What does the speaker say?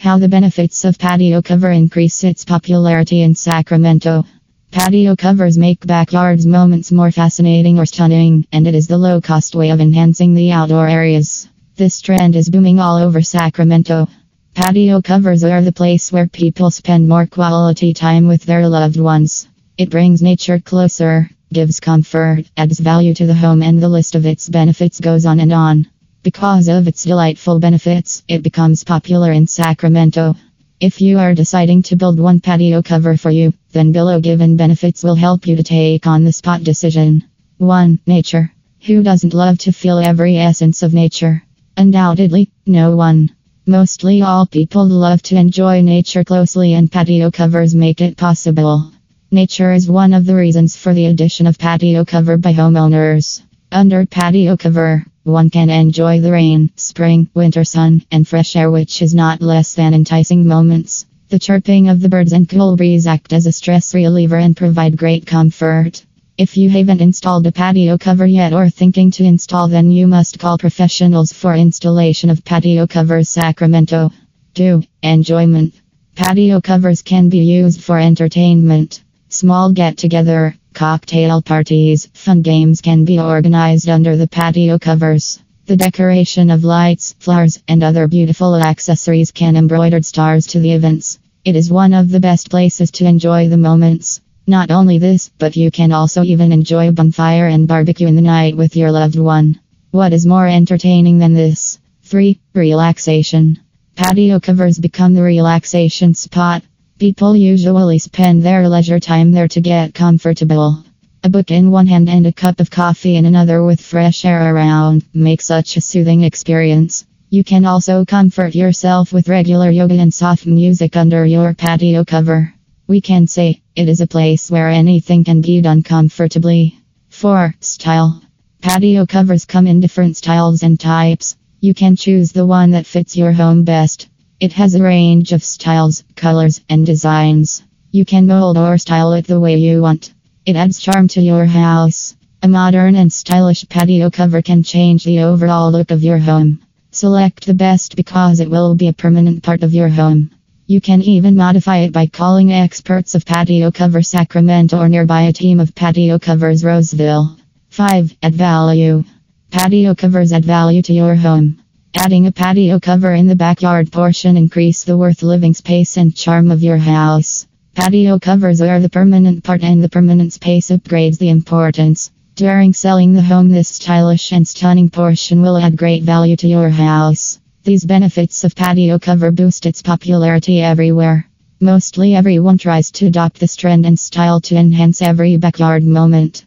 How the benefits of patio cover increase its popularity in Sacramento. Patio covers make backyards moments more fascinating or stunning, and it is the low cost way of enhancing the outdoor areas. This trend is booming all over Sacramento. Patio covers are the place where people spend more quality time with their loved ones. It brings nature closer, gives comfort, adds value to the home, and the list of its benefits goes on and on. Because of its delightful benefits, it becomes popular in Sacramento. If you are deciding to build one patio cover for you, then below given benefits will help you to take on the spot decision. 1. Nature. Who doesn't love to feel every essence of nature? Undoubtedly, no one. Mostly all people love to enjoy nature closely, and patio covers make it possible. Nature is one of the reasons for the addition of patio cover by homeowners. Under patio cover, one can enjoy the rain, spring, winter sun, and fresh air, which is not less than enticing moments. The chirping of the birds and cool breeze act as a stress reliever and provide great comfort. If you haven't installed a patio cover yet or thinking to install, then you must call professionals for installation of patio covers Sacramento. 2. Enjoyment. Patio covers can be used for entertainment. Small get together, Cocktail parties, fun games can be organized under the patio covers. The decoration of lights, flowers, and other beautiful accessories can embroider stars to the events. It is one of the best places to enjoy the moments. Not only this, but you can also even enjoy a bonfire and barbecue in the night with your loved one. What is more entertaining than this? 3. Relaxation. Patio covers become the relaxation spot. People usually spend their leisure time there to get comfortable. A book in one hand and a cup of coffee in another with fresh air around make such a soothing experience. You can also comfort yourself with regular yoga and soft music under your patio cover. We can say it is a place where anything can be done comfortably. 4. Style Patio covers come in different styles and types. You can choose the one that fits your home best. It has a range of styles, colors, and designs. You can mold or style it the way you want. It adds charm to your house. A modern and stylish patio cover can change the overall look of your home. Select the best because it will be a permanent part of your home. You can even modify it by calling experts of Patio Cover Sacramento or nearby a team of Patio Covers Roseville. 5. Add value. Patio covers add value to your home. Adding a patio cover in the backyard portion increase the worth living space and charm of your house. Patio covers are the permanent part and the permanent space upgrades the importance. During selling the home this stylish and stunning portion will add great value to your house. These benefits of patio cover boost its popularity everywhere. Mostly everyone tries to adopt this trend and style to enhance every backyard moment.